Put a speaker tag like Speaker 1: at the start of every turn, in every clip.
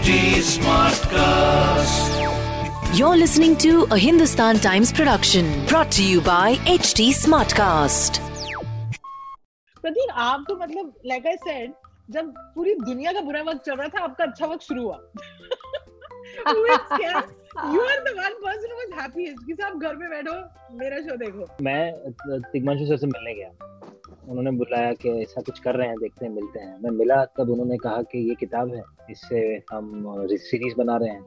Speaker 1: HD Smartcast.
Speaker 2: You're listening to a Hindustan Times production brought to you by HT Smartcast.
Speaker 3: प्रतीक आप तो मतलब like I said जब पूरी दुनिया का बुरा वक्त चल रहा था आपका अच्छा वक्त शुरू हुआ you are the one person who was happiest कि साहब घर में बैठो मेरा शो देखो
Speaker 4: मैं तिग्मांशु सर से मिलने गया उन्होंने बुलाया कि ऐसा कुछ कर रहे हैं देखते हैं मिलते हैं। मैं मिला तब उन्होंने कहा कि ये किताब है इससे हम सीरीज़ बना रहे हैं।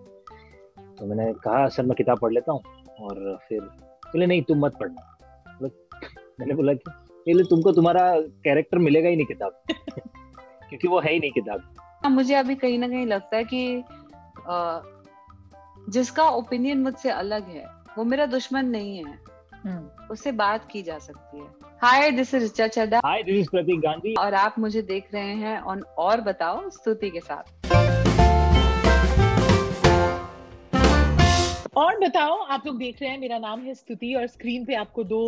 Speaker 4: तो मैंने कहा सर मैं किताब पढ़ लेता हूँ। और फिर बोले नहीं तुम मत पढ़ना। मैंने बोला कि पहले तुमको तुम्हारा कैरेक्टर मिलेगा ही नहीं किताब क्योंकि वो है ही नहीं किताब।
Speaker 5: हाँ, मुझे अभी कहीं ना कहीं लगता है कि जिसका ओपिनियन मुझसे अलग है वो मेरा दुश्मन नहीं है। उससे बात की जा सकती है। Hi this is Richa Chadha
Speaker 4: hi this is Prateek Gandhi
Speaker 5: और आप मुझे देख रहे हैं ऑन और बताओ स्तुति के साथ।
Speaker 3: और बताओ आप लोग देख रहे हैं मेरा नाम है स्तुति और स्क्रीन पे आपको दो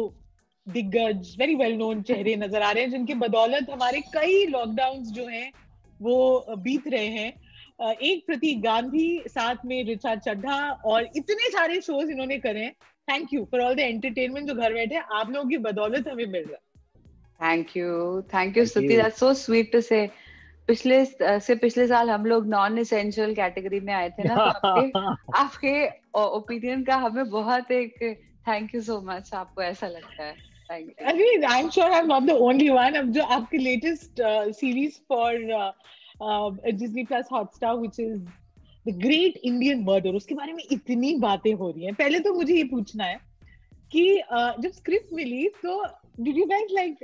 Speaker 3: दिग्गज वेरी वेल नोन चेहरे नज़र आ रहे हैं जिनकी बदौलत हमारे कई लॉकडाउन जो हैं वो बीत रहे हैं। एक प्रतीक गांधी साथ में रिचा चड्ढा और इतने सारे शोज़ इन्होंने करे हैं। Thank you for all the entertainment जो घर बैठे आप लोगों की बदौलत हमें मिल रहा
Speaker 5: thank you thank you Stuti that's so sweet to say पिछले से पिछले साल हम लोग नॉन एसेंशियल कैटेगरी में आए थे ना तो आपके आपके ओपिनियन का हमें बहुत एक थैंक यू सो मच आपको ऐसा लगता है।
Speaker 3: I mean, I'm sure I'm not the only one. अब जो आपके latest uh, series uh, uh, Disney Plus Hotstar, which is the great Indian murder उसके बारे में इतनी बातें हो रही हैं। पहले तो मुझे ये पूछना है कि जब स्क्रिप्ट मिली तो did you guys like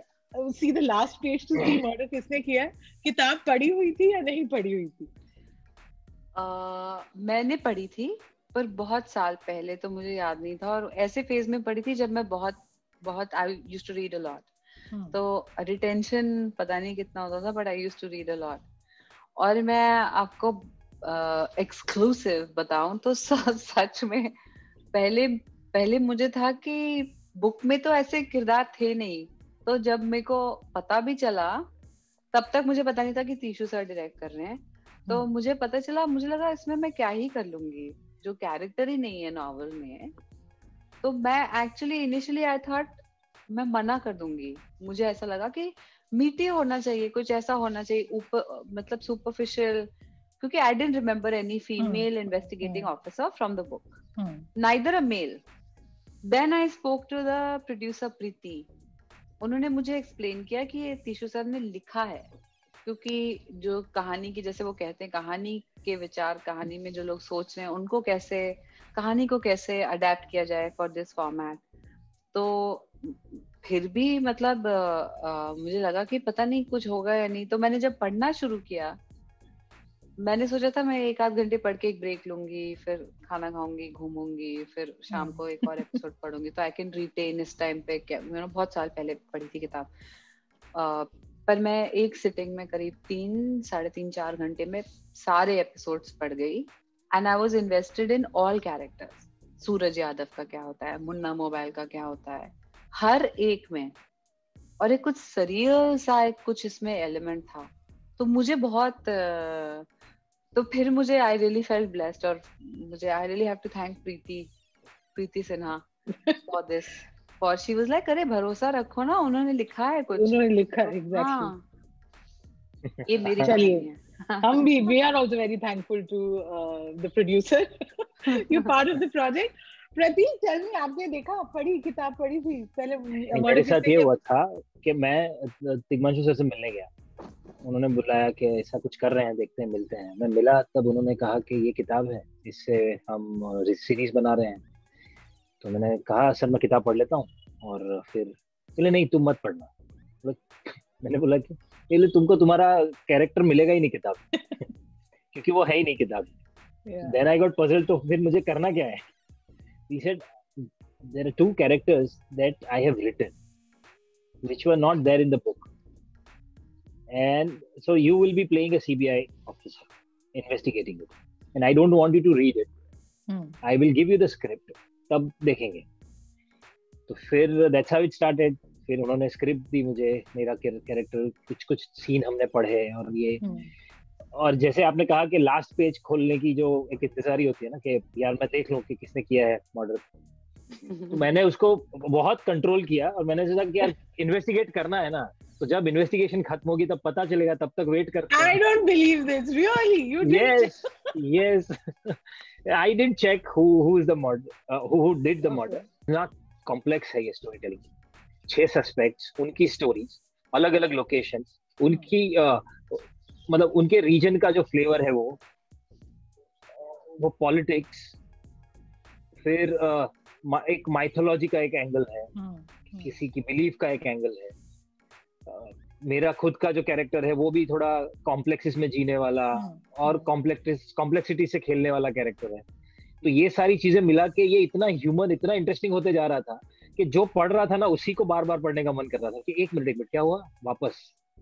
Speaker 3: see the last page to see murder किसने किया किताब पढ़ी हुई थी या नहीं पढ़ी हुई थी?
Speaker 5: Uh, मैंने पढ़ी थी पर बहुत साल पहले तो मुझे याद नहीं था। और ऐसे फ़ेज़ में पढ़ी थी जब मैं बहुत बहुत I used to read a lot तो रिटेंशन पता नहीं कितना होता था but I used to read a lot और मैं आपको एक्सक्लूसिव uh, बताऊँ तो सच में पहले पहले मुझे था कि बुक में तो ऐसे किरदार थे नहीं। तो जब मेरे को पता भी चला तब तक मुझे पता नहीं था कि तीशु सर डायरेक्ट कर रहे हैं। तो hmm. मुझे पता चला मुझे लगा इसमें मैं क्या ही कर लूँगी जो कैरेक्टर ही नहीं है नॉवल में। तो मैं एक्चुअली इनिशियली आई थॉट मैं मना कर दूँगी। मुझे ऐसा लगा कि मीटी होना चाहिए कुछ ऐसा होना चाहिए ऊपर मतलब सुपरफिशियल क्योंकि I don't remember any female investigating officer from the book neither a male then I spoke to the producer Preeti उन्होंने मुझे एक्सप्लेन किया कि ये तीशु सर ने लिखा है क्योंकि जो कहानी की जैसे वो कहते हैं कहानी के विचार कहानी में जो लोग सोच रहे हैं उनको कैसे कहानी को कैसे अडेप्ट किया जाए फॉर दिस फॉर्मेट तो फिर भी मतलब आ, आ, मुझे लगा कि पता नहीं कुछ होगा या नहीं। तो मैंने जब पढ़ना शुरू किया मैंने सोचा था मैं एक आध घंटे पढ़ के एक ब्रेक लूँगी फिर खाना खाऊँगी घूमूँगी फिर शाम हम्म। को एक और एपिसोड पढ़ूँगी। तो आई कैन रिटेन इस टाइम पे मैंने बहुत साल पहले पढ़ी थी किताब। पर मैं एक सिटिंग में करीब तीन साढ़े तीन चार घंटे में सारे एपिसोड्स पढ़ गई। And I was invested in all characters Suraj Yadav का क्या होता है मुन्ना मोबाइल का क्या होता है हर एक में और एक कुछ सरियल सा एक कुछ इसमें एलिमेंट था। तो मुझे बहुत तो फिर मुझे आई रियली फेल्ट ब्लेस्ड और मुझे I really have to thank Preeti Preeti Sinha for this for she was like अरे भरोसा रखो ना उन्होंने लिखा है कुछ।
Speaker 3: उन्होंने लिखा है एग्जैक्टली हाँ,
Speaker 5: ये मेरी
Speaker 3: चलिए हम भी we are also very thankful to the producer you part of the project Prateek tell me आपने देखा पढ़ी किताब पढ़ी थी? पहले
Speaker 4: मेरे साथ ये हुआ था कि मैं तिग्मांशु सर से मिलने गया। उन्होंने बुलाया कि ऐसा कुछ कर रहे हैं देखते हैं मिलते हैं। मैं मिला तब उन्होंने कहा कि ये किताब है इससे हम सीरीज़ बना रहे हैं। तो मैंने कहा सर मैं किताब पढ़ लेता हूँ। और फिर बोले नहीं तुम मत पढ़ना। मैंने बोला कि पहले तुमको तुम्हारा कैरेक्टर मिलेगा ही नहीं किताब क्योंकि वो है ही नहीं किताब देन आई गॉट पजल तो फिर मुझे करना क्या है? He said there are two characters that I have written which were not there in the book and so you will be playing a CBI officer investigating it and I don't want you to read it hmm. I will give you the script तब देखेंगे तो फिर that's how it started फिर उन्होंने script दी मुझे मेरा character कुछ कुछ सीन हमने पढ़े और ये hmm. और जैसे आपने कहा कि लास्ट पेज खोलने की जो एक इंतजारी होती है ना कि यार मैं देख लूँ कि किसने किया है मर्डर तो मैंने उसको बहुत कंट्रोल किया और मैंने सोचा कि यार इन्वेस्टिगेट करना है ना। तो जब इन्वेस्टिगेशन खत्म होगी तब पता चलेगा तब तक वेट करते
Speaker 3: I don't believe this. Really? You did
Speaker 4: yes yes. I didn't check who who is the murder uh, who, who did the murder. है ये स्टोरी टेलिंग छह सस्पेक्ट्स उनकी स्टोरीज अलग अलग लोकेशंस उनकी uh, मतलब उनके रीजन का जो फ्लेवर है वो वो पॉलिटिक्स फिर uh, एक माइथोलॉजी का एक एंगल है
Speaker 3: Hmm.
Speaker 4: किसी की बिलीफ का एक एंगल है अ, मेरा खुद का जो कैरेक्टर है वो भी थोड़ा कॉम्प्लेक्सिस में जीने वाला
Speaker 3: Hmm.
Speaker 4: और कॉम्प्लेक्स कॉम्प्लेक्सिटी से खेलने वाला कैरेक्टर है तो ये सारी चीज़ें मिला के ये इतना ह्यूमन इतना इंटरेस्टिंग होते जा रहा था कि जो पढ़ रहा था ना उसी को बार बार पढ़ने का मन कर रहा था कि एक मिनट एक मिनट क्या हुआ वापस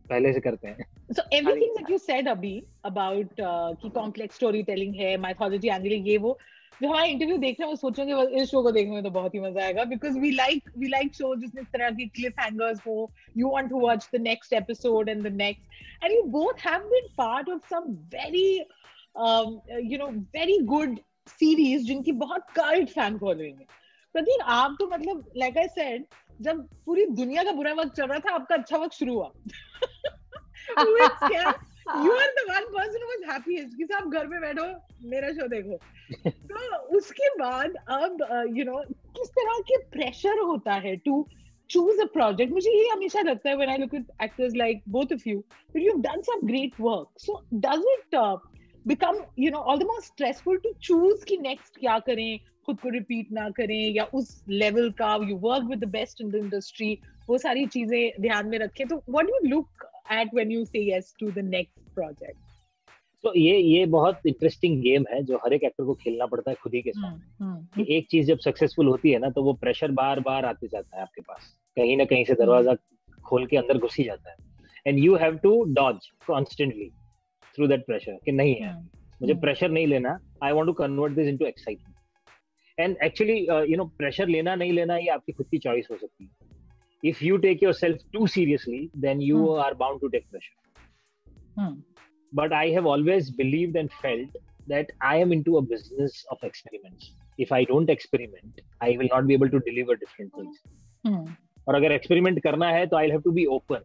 Speaker 4: पहले से करते हैं।
Speaker 3: So everything that you said अभी about uh, कि complex storytelling है mythology angle है, ये वो जो हमारा इंटरव्यू देख रहे हैं वो सोचेंगे इस शो को देखने में तो बहुत ही मज़ा आएगा because we like we like show जिसमें इस तरह की क्लिफ हैंगर्स हो you want to watch the next episode and the next and you both have been part of some very you know very good series जिनकी बहुत cult fan following है। प्रतीक आप तो मतलब लाइक आई सेड जब पूरी दुनिया का बुरा वक्त चल रहा था आपका अच्छा वक्त शुरू हुआ। You are the one person was happiest कि साहब घर में बैठो मेरा शो देखो। तो उसके बाद अब यू नो किस तरह के प्रेशर होता है टू चूज़ अ प्रोजेक्ट मुझे ये हमेशा लगता है when I look at actors like both of you that you have done some great work so does it become you know all the more stressful to choose कि next क्या करें? खुद को रिपीट ना करें या उस लेवल का you work with the best in the industry वो सारी चीज़ें ध्यान में रखें। तो what do you look at when you say yes to the next project
Speaker 4: तो ये ये बहुत इंटरेस्टिंग गेम है जो हर एक एक्टर को खेलना पड़ता है खुद ही के साथ। हुँ, कि एक चीज़ जब सक्सेसफुल होती है ना तो वो प्रेशर बार बार आते जाता है आपके पास। कहीं ना कहीं से दरवाज़ा खोल के अंदर घुस ही जाता है। And you have to dodge constantly through that pressure कि नहीं है। मुझे. प्रेशर नहीं लेना। I want to convert this into excitement and actually you know pressure लेना नहीं लेना ये आपकी खुद की चॉइस हो सकती है if you take yourself too seriously then you
Speaker 3: Hmm.
Speaker 4: Are bound to take pressure but I have always believed and felt that I am into a business of experiments. If I don't experiment, I will not be able to deliver different things. और अगर experiment करना है तो I have to be open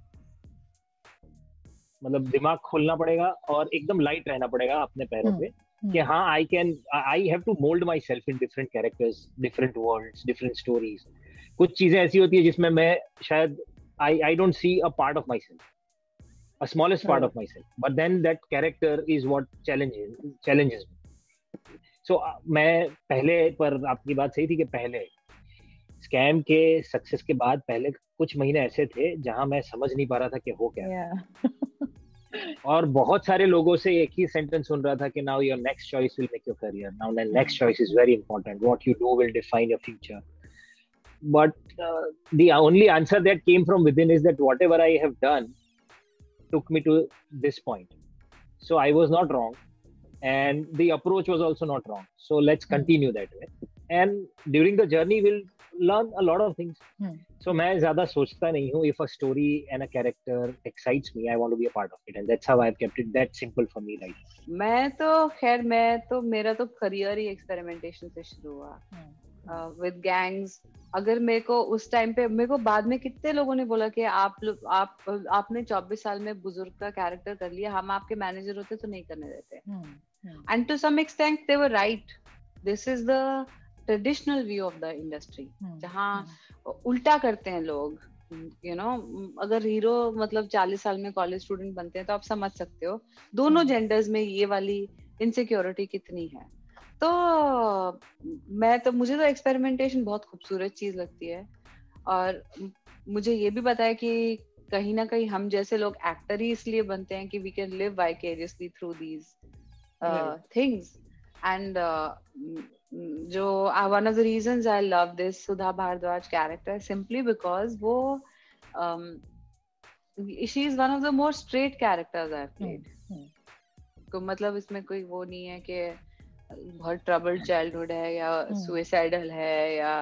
Speaker 4: मतलब दिमाग खोलना पड़ेगा और एकदम लाइट रहना पड़ेगा अपने पैरों
Speaker 3: Hmm.
Speaker 4: पे कि हाँ I can I have to mould myself in different characters different world different stories कुछ चीज़ें ऐसी होती है जिसमें मैं शायद I I don't see a part of myself a smallest part
Speaker 3: Right.
Speaker 4: of myself but then that character is what challenges challenges me so uh, मैं पहले पर आपकी बात सही थी कि पहले स्कैम के सक्सेस के बाद पहले कुछ महीने ऐसे थे जहाँ मैं समझ नहीं पा रहा था कि हो क्या है। और बहुत सारे लोगों से एक ही सेंटेंस सुन रहा था कि now your next choice will make your career now next choice is very important what you do will define your future but the only answer that came from within is that whatever I have done took me to this point so I was not wrong and the approach was also not wrong so let's continue that way and during the journey we'll learn a lot of things
Speaker 3: Hmm.
Speaker 4: so मैं ज़्यादा सोचता नहीं हूँ if a story and a character excites me i want to be a part of it and that's how i've kept it that simple for me right now.
Speaker 5: मैं तो खैर मैं तो मेरा तो करियर ही एक्सपेरिमेंटेशन से शुरू हुआ विद गैंग्स अगर मेरे को उस टाइम पे मेरे को बाद में कितने लोगों ने बोला कि आप आप आपने 24 साल में बुज़ुर्ग का कैरेक्टर कर लिया हम आपके मैनेजर होते तो नहीं करने देते and to some extent they were right this is the traditional view of the industry जहाँ उल्टा करते हैं लोग यू नो अगर हीरो मतलब 40 साल में कॉलेज स्टूडेंट बनते हैं तो आप समझ सकते हो दोनों। जेंडर्स में ये वाली इनसिक्योरिटी कितनी है तो मैं तो मुझे तो एक्सपेरिमेंटेशन बहुत खूबसूरत चीज़ लगती है और मुझे ये भी पता है कि कहीं ना कहीं हम जैसे लोग एक्टर ही इसलिए बनते हैं कि we can live vicariously through
Speaker 3: these.
Speaker 5: Things and जो one of the reason I love this Sudha Bhardwaj character simply because वो she is one of the more straight characters
Speaker 3: I
Speaker 5: played मतलब इसमें कोई वो नहीं है कि बहुत ट्रबल्ड चाइल्डहुड है या सुइसाइडल
Speaker 3: हम्म।
Speaker 5: है या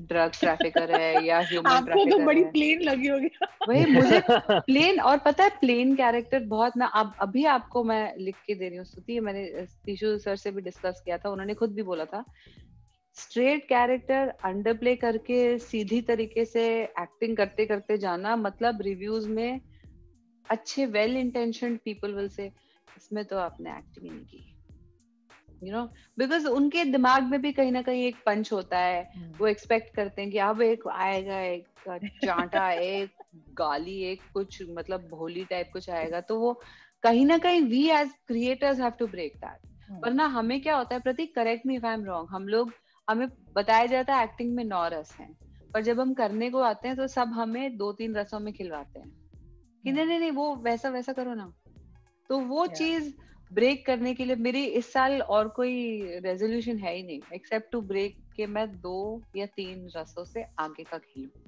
Speaker 5: ड्रग ट्रैफिकर है या ह्यूमन
Speaker 3: आपको तो बड़ी प्लेन लगी होगी।
Speaker 5: वही मुझे प्लेन और पता है प्लेन कैरेक्टर बहुत मैं अब अभी आपको मैं लिख के दे रही हूँ स्तुति मैंने टीशू सर से भी डिस्कस किया था उन्होंने खुद भी बोला था स्ट्रेट कैरेक्टर अंडर प्ले करके सीधी तरीके से एक्टिंग करते करते जाना मतलब रिव्यूज़ में अच्छे well intention people will say इसमें तो आपने एक्टिंग नहीं की। यू नो बिकॉज़ उनके दिमाग में भी कहीं ना कहीं एक पंच होता है। hmm. वो एक्सपेक्ट करते हैं कि अब एक आएगा एक चांटा एक गाली एक कुछ मतलब भोली टाइप कुछ आएगा। तो वो कहीं ना कहीं we as creators have to break that वरना हमें क्या होता है Prateek correct me if I am wrong हम लोग हमें बताया जाता है एक्टिंग में नौ रस हैं। पर जब हम करने को आते हैं तो सब हमें दो तीन रसों में खिलवाते हैं। कि नहीं नहीं नहीं वो वैसा वैसा करो ना। तो वो
Speaker 3: Yeah.
Speaker 5: चीज़ ब्रेक करने के लिए मेरी इस साल और कोई रेजोल्यूशन है ही नहीं एक्सेप्ट टू ब्रेक के मैं दो या तीन रसों से आगे का खेलूं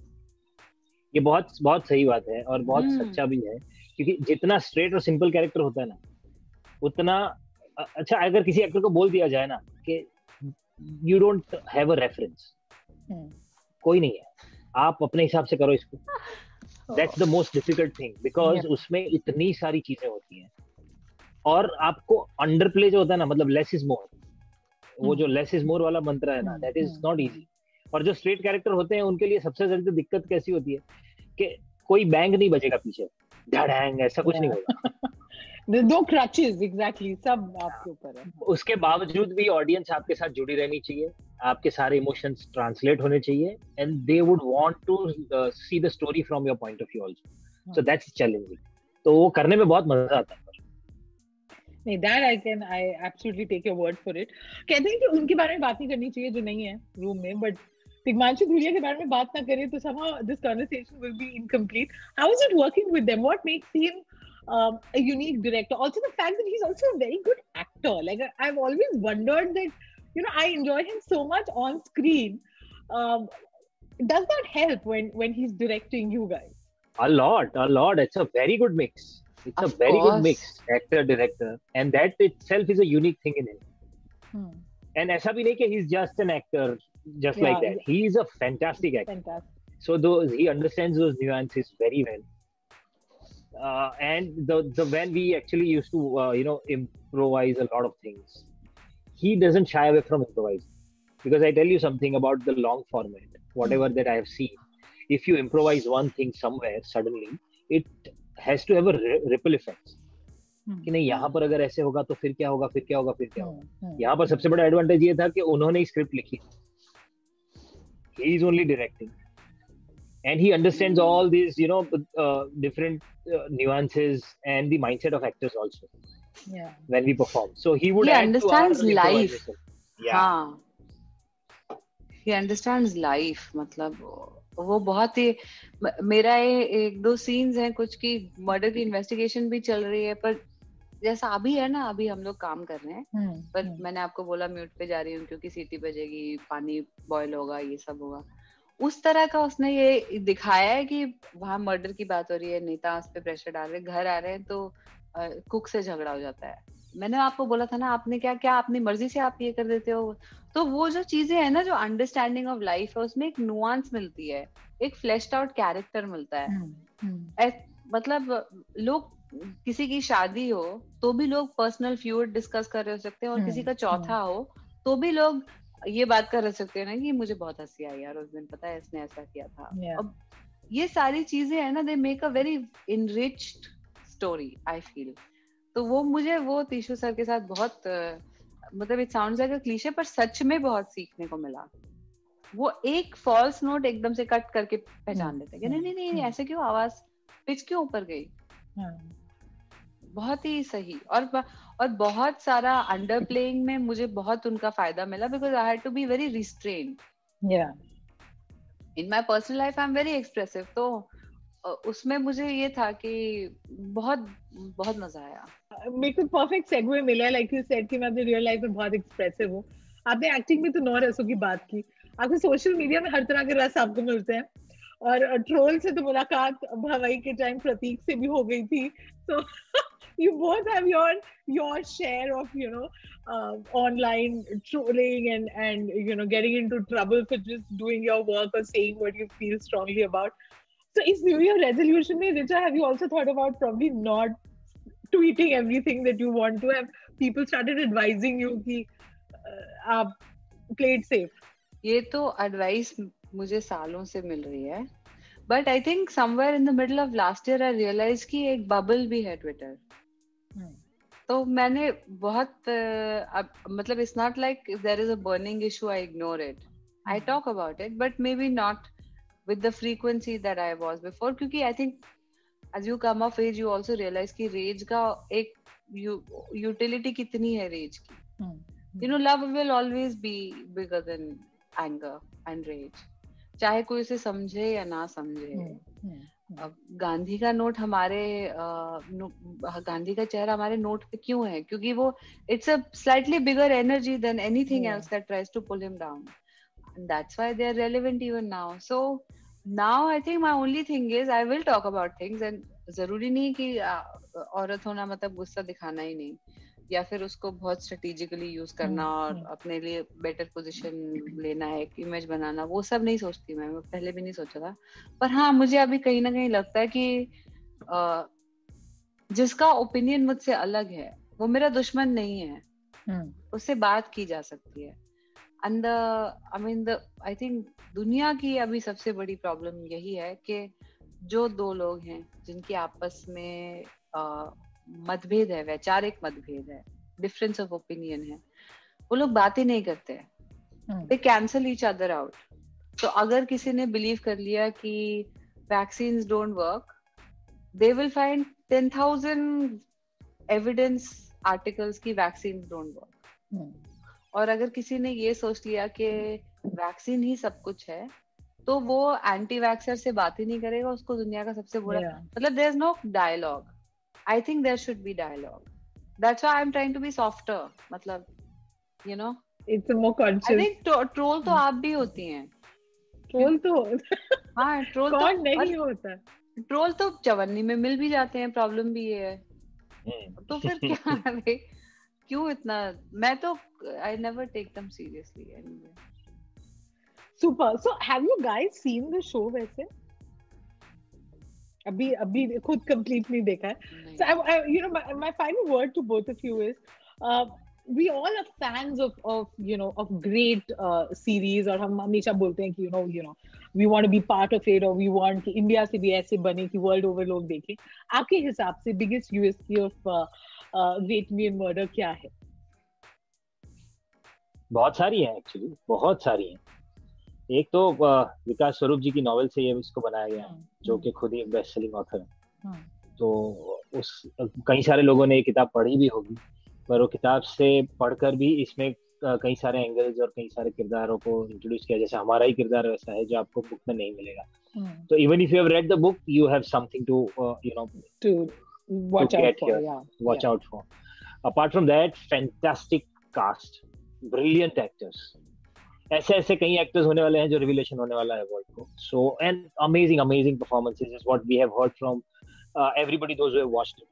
Speaker 4: ये बहुत बहुत सही बात है और बहुत
Speaker 5: हम्म।
Speaker 4: सच्चा भी है क्योंकि जितना स्ट्रेट और सिंपल कैरेक्टर होता है ना उतना अच्छा अगर किसी एक्टर को बोल दिया जाए ना कि you don't have a
Speaker 3: reference.
Speaker 4: कोई नहीं है आप अपने हिसाब से करो इसको that's the most difficult thing
Speaker 3: because
Speaker 4: उसमें इतनी सारी चीज़ें होती हैं और आपको अंडर प्ले जो होता है ना मतलब लेस इज़ मोर वो जो लेस इज़ मोर वाला मंत्र है ना
Speaker 3: hmm,
Speaker 4: that is
Speaker 3: hmm,
Speaker 4: not easy और जो स्ट्रेट कैरेक्टर होते हैं उनके लिए सबसे ज़्यादा दिक्कत कैसी होती है कि कोई बैंग नहीं बचेगा पीछे। धड़ैंग ऐसा कुछ नहीं होगा।
Speaker 3: दो क्रचेस एग्जैक्टली सब आपके ऊपर है।
Speaker 4: उसके बावजूद भी ऑडियंस आपके साथ जुड़ी रहनी चाहिए आपके सारे इमोशंस ट्रांसलेट होने चाहिए and they would want to see the story from your point of view also so that's challenging तो वो करने में बहुत मज़ा आता है।
Speaker 3: नहीं that I can I absolutely take your word for it कहते हैं कि उनके बारे में बात नहीं करनी चाहिए जो नहीं है रूम में बट तिग्मांशु धुलिया के बारे में बात ना करें तो somehow this conversation will be incomplete. How is it working with them? What makes him um, a unique director? Also, the fact that he's also a very good actor. Like I've always wondered that you know I enjoy him so much on screen. Um, does that help when when he's directing you guys?
Speaker 4: A lot, a lot. It's a very good mix. It's
Speaker 5: Of
Speaker 4: a very
Speaker 5: course.
Speaker 4: good mix, actor, director, and that itself is a unique thing in him. And ऐसा भी नहीं कि he's just an actor, just like
Speaker 3: Yeah.
Speaker 4: that. He is a fantastic actor.
Speaker 3: Fantastic.
Speaker 4: So those he understands those nuances very well. Uh, and the the when we actually used to uh, you know improvise a lot of things, he doesn't shy away from improvising. Because I tell you something about the long format, whatever that I have seen, if you improvise one thing somewhere suddenly, it has to have ripple effects कि नहीं यहाँ पर अगर ऐसे होगा तो फिर क्या होगा फिर क्या होगा फिर क्या होगा? यहाँ पर सबसे बड़ा एडवांटेज ये था कि उन्होंने स्क्रिप्ट लिखी। He is only directing and he understands all this you know different nuances and the mindset of actors also या we perform so he would
Speaker 5: understands life हाँ. मतलब वो बहुत ही मेरा ये एक दो सीन्स हैं कुछ की मर्डर की इन्वेस्टिगेशन भी चल रही है पर जैसा अभी है ना अभी हम लोग काम कर रहे हैं।
Speaker 3: Hmm,
Speaker 5: पर
Speaker 3: hmm.
Speaker 5: मैंने आपको बोला म्यूट पे जा रही हूँ क्योंकि सीटी बजेगी पानी बॉयल होगा ये सब होगा। उस तरह का उसने ये दिखाया है कि वहाँ मर्डर की बात हो रही है नेता उस पर प्रेशर डाल रहे हैं घर आ रहे हैं तो कुक से झगड़ा हो जाता है। मैंने आपको बोला था ना आपने क्या क्या अपनी मर्ज़ी से आप ये कर देते हो? तो वो जो चीज़ें है ना जो अंडरस्टैंडिंग ऑफ़ लाइफ है उसमें एक नुआंस मिलती है। एक फ्लैश्ड आउट कैरेक्टर मिलता है।
Speaker 3: Hmm, hmm.
Speaker 5: मतलब लोग किसी की शादी हो तो भी लोग पर्सनल फ्यूड डिस्कस कर रहे हो सकते हैं और
Speaker 3: हम्म,
Speaker 5: किसी का चौथा हो तो भी लोग ये बात कर रहे सकते हैं ना कि मुझे बहुत हँसी आई यार उस दिन पता है इसने ऐसा किया था।
Speaker 3: Yeah.
Speaker 5: अब ये सारी चीज़ें है ना they make a very enriched story I feel तो वो मुझे वो तीशु सर के साथ बहुत मतलब इट साउंड्स लाइक क्लीशे पर सच में बहुत सीखने को मिला। वो एक फॉल्स नोट एकदम से कट करके पहचान
Speaker 3: हम्म,
Speaker 5: लेते कि नहीं नहीं नहीं
Speaker 3: हम्म।
Speaker 5: ऐसे क्यों? आवाज़ पिच क्यों ऊपर गई?
Speaker 3: Hmm.
Speaker 5: बहुत ही सही। और और बहुत सारा अंडर प्लेइंग में मुझे बहुत उनका फ़ायदा मिला because I had to be very
Speaker 3: restrained
Speaker 5: in my personal life I am very expressive तो उसमें मुझे ये था कि बहुत बहुत मज़ा आया।
Speaker 3: मेरे को परफेक्ट सेगवे मिला लाइक यू सेड कि मैं अपने रियल लाइफ में बहुत एक्सप्रेसिव हूँ। आपने एक्टिंग में तो नौ रसों की बात की। आपको सोशल मीडिया में हर तरह के रस आपको मिलते हैं। और ट्रोल से तो मुलाकात भवाई के टाइम प्रतीक से भी हो गई थी। So you both have your your share of you know online trolling and and you know getting into trouble for just doing your work और saying what you feel strongly about So, is New Year resolution, mein, Richa, have you also thought about probably not tweeting everything that you want to? Have people started advising you कि uh, आप play it safe?
Speaker 5: ये तो advice मुझे सालों से मिल रही है but I think somewhere in the middle of last year I realise कि एक बबल भी है ट्विटर hmm. तो मैंने बहुत uh, मतलब it's not like there is a burning issue I ignore it I talk about it but may be not with the frequency that I was before क्योंकि I think as you come of age you also realise कि rage का एक utility कितनी है rage की। You know love will always be bigger than anger and rage चाहे कोई उसे समझे या ना समझे। हम्म, हम्म, अब गांधी का नोट हमारे गांधी का चेहरा हमारे नोट पे क्यों है? क्योंकि वो it's a slightly bigger energy than anything else that tries to pull him down that's why they are relevant even now. So now i think my only thing is i will talk about things and ज़रूरी नहीं कि औरत होना मतलब गुस्सा दिखाना ही नहीं। या फिर उसको बहुत स्ट्रेटेजिकली यूज़ करना हम्म, और हम्म। अपने लिए बेटर पोजीशन लेना है इमेज बनाना वो सब नहीं सोचती मैं। पहले भी नहीं सोचा था। पर हाँ मुझे अभी कहीं ना कहीं लगता है कि आ, जिसका ओपिनियन मुझसे अलग है वो मेरा दुश्मन नहीं है हम्म। उससे बात की जा सकती है। And I mean the I think दुनिया की अभी सबसे बड़ी प्रॉब्लम यही है कि जो दो लोग हैं जिनकी आपस में मतभेद है वैचारिक मतभेद है डिफरेंस ऑफ़ ओपिनियन है वो लोग बात ही नहीं करते they cancel each other out तो अगर किसी ने बिलीव कर लिया कि vaccine don't work they will find ten thousand evidence articles की वैक्सीन डोंट वर्क और अगर किसी ने ये सोच लिया कि वैक्सीन ही सब कुछ है तो वो एंटी वैक्सर से बात ही नहीं करेगा उसको दुनिया का सबसे बुरा yeah. मतलब there is no dialogue I think there should be dialogue. That's why I'm trying to be softer. मतलब, you know.
Speaker 3: It's a more conscious. I
Speaker 5: think to, troll तो आप भी होती हैं.
Speaker 3: ट्रोल तो.
Speaker 5: हाँ ट्रोल तो.
Speaker 3: कौन नहीं होता.
Speaker 5: ट्रोल तो चवन्नी में मिल भी जाते हैं प्रॉब्लम भी ये है तो फिर क्या है क्यों इतना मैं तो I never take them seriously anyway
Speaker 3: super so have you guys seen the show वैसे अभी अभी खुद कंप्लीट नहीं देखा है so I, I, you know my, my final word to both of you is uh, we all are fans of of you know of great uh, series और हम हमेशा बोलते हैं कि you know you know we want to be part of it or we want कि India से भी ऐसे बने कि वर्ल्ड ओवर लोग देखें आपके हिसाब से biggest USP of great Indian murder क्या है?
Speaker 4: बहुत सारी हैं एक्चुअली बहुत सारी हैं। एक तो विकास स्वरूप जी की नॉवेल से ये इसको बनाया गया हाँ, जो हाँ। कि खुद ही बेस्ट सेलिंग ऑथर है। हाँ। तो उस कई सारे लोगों ने ये किताब पढ़ी भी होगी पर वो किताब से पढ़कर भी इसमें कई सारे एंगल्स और कई सारे किरदारों को इंट्रोड्यूस किया जैसे हमारा ही किरदार वैसा है जो आपको बुक में नहीं मिलेगा। तो even if you have read the book you have something to you know
Speaker 3: to watch out for
Speaker 4: watch out for apart from that fantastic cast brilliant actors ऐसे ऐसे कई एक्टर्स होने वाले हैं जो रिविलेशन होने वाला है वर्ल्ड को. So and amazing amazing performances is what we have heard from everybody those who have watched it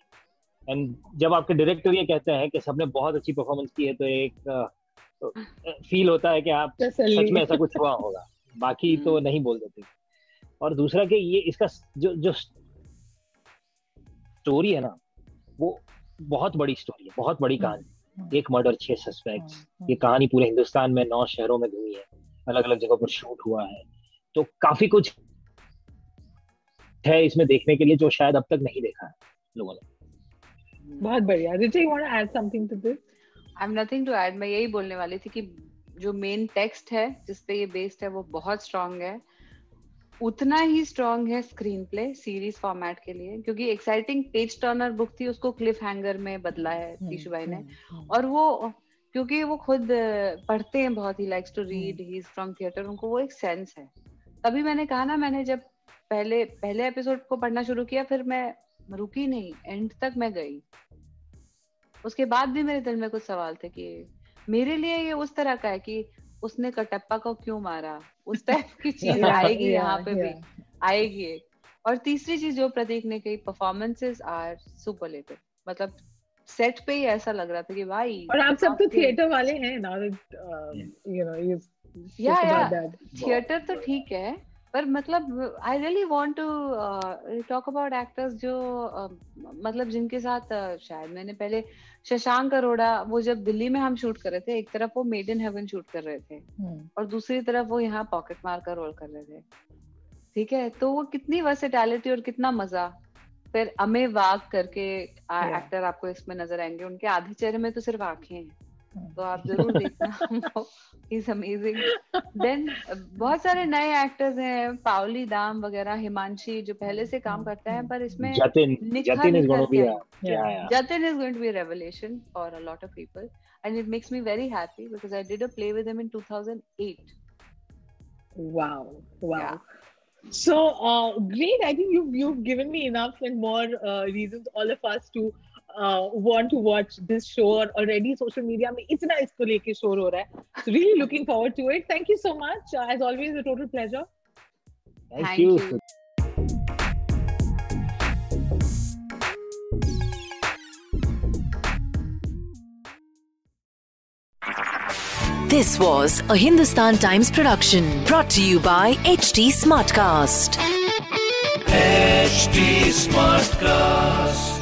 Speaker 4: and जब आपके डायरेक्टर ये कहते हैं कि सबने बहुत अच्छी परफॉर्मेंस की है तो एक फील uh, होता है कि आप सच में ऐसा कुछ हुआ होगा। बाकी तो नहीं बोल देते। और दूसरा कि ये इसका जो जो स्टोरी है ना वो बहुत बड़ी स्टोरी है बहुत बड़ी कहानी एक मर्डर छह सस्पेक्ट्स हाँ, हाँ। ये कहानी पूरे हिंदुस्तान में नौ शहरों में घूमी है अलग अलग जगह पर शूट हुआ है। तो काफ़ी कुछ है इसमें देखने के लिए जो शायद अब तक नहीं देखा है लोगों ने।
Speaker 3: बहुत बढ़िया। Richa you want to add something to this
Speaker 5: I am nothing to add मैं यही बोलने वाली थी कि जो मेन टेक्स्ट है जिस पे ये बेस्ड है वो बहुत स्ट्रांग है। उतना ही स्ट्रॉन्ग है स्क्रीन प्ले सीरीज़ फॉर्मेट के लिए क्योंकि एक्साइटिंग पेज टर्नर बुक थी उसको क्लिफ हैंगर में बदला है टीशू भाई ने। हम्म, हम्म। और वो क्योंकि वो खुद पढ़ते हैं बहुत ही likes to read he is from theatre उनको वो एक सेंस है। तभी मैंने कहा ना मैंने जब पहले पहले एपिसोड को पढ़ना शुरू किया फिर मैं रुकी नहीं एंड तक मैं गई। उसके बाद भी मेरे दिल में कुछ सवाल थे कि मेरे लिए ये उस तरह का है कि उसने कटप्पा को क्यों मारा? उस टाइप की चीज़ आएगी यहाँ पे भी आएगी और तीसरी चीज़ जो प्रतीक ने कही परफॉर्मेंसेस आर सुपर सुपरलेटिव मतलब सेट पे ही ऐसा लग रहा था कि भाई
Speaker 3: और आप सब तो थिएटर वाले हैं ना यू नो या
Speaker 5: या थिएटर तो ठीक है पर मतलब I really want to talk about actors जो uh, मतलब जिनके साथ uh, शायद मैंने पहले शशांक अरोड़ा वो जब दिल्ली में हम शूट कर रहे थे एक तरफ़ वो मेड इन हेवन शूट कर रहे थे और दूसरी तरफ़ वो यहाँ पॉकेट मार का रोल कर रहे थे। ठीक है? तो वो कितनी वर्सेटैलिटी और कितना मज़ा। फिर अमे वाग करके
Speaker 3: Yeah.
Speaker 5: एक्टर आपको इसमें नज़र आएँगे। उनके आधे चेहरे में तो सिर्फ़ आँखें हैं. तो आप ज़रूर देखना इज़ अमेजिंग देन बहुत सारे नए एक्टर्स हैं पावली दाम वगैरह हिमांशी जो पहले से काम करते हैं पर इसमें
Speaker 4: जतिन जतिन इज़
Speaker 5: निखर
Speaker 4: gonna
Speaker 5: be is going to be a revelation for a lot of people, and it makes me very happy because I did a play with him in 2008.
Speaker 3: Wow, wow.
Speaker 5: Yeah.
Speaker 3: So uh, great. I think you've you've given me enough and more uh, reasons all of us to uh, want to watch this show. और already social media में इतना इसको लेके शोर हो रहा है. So really looking forward to it. Thank you so much. Uh, as always, a total pleasure.
Speaker 4: thank
Speaker 5: Thank
Speaker 4: you
Speaker 5: you.
Speaker 2: This was a Hindustan Times production brought to you by HT Smartcast.
Speaker 1: HT Smartcast.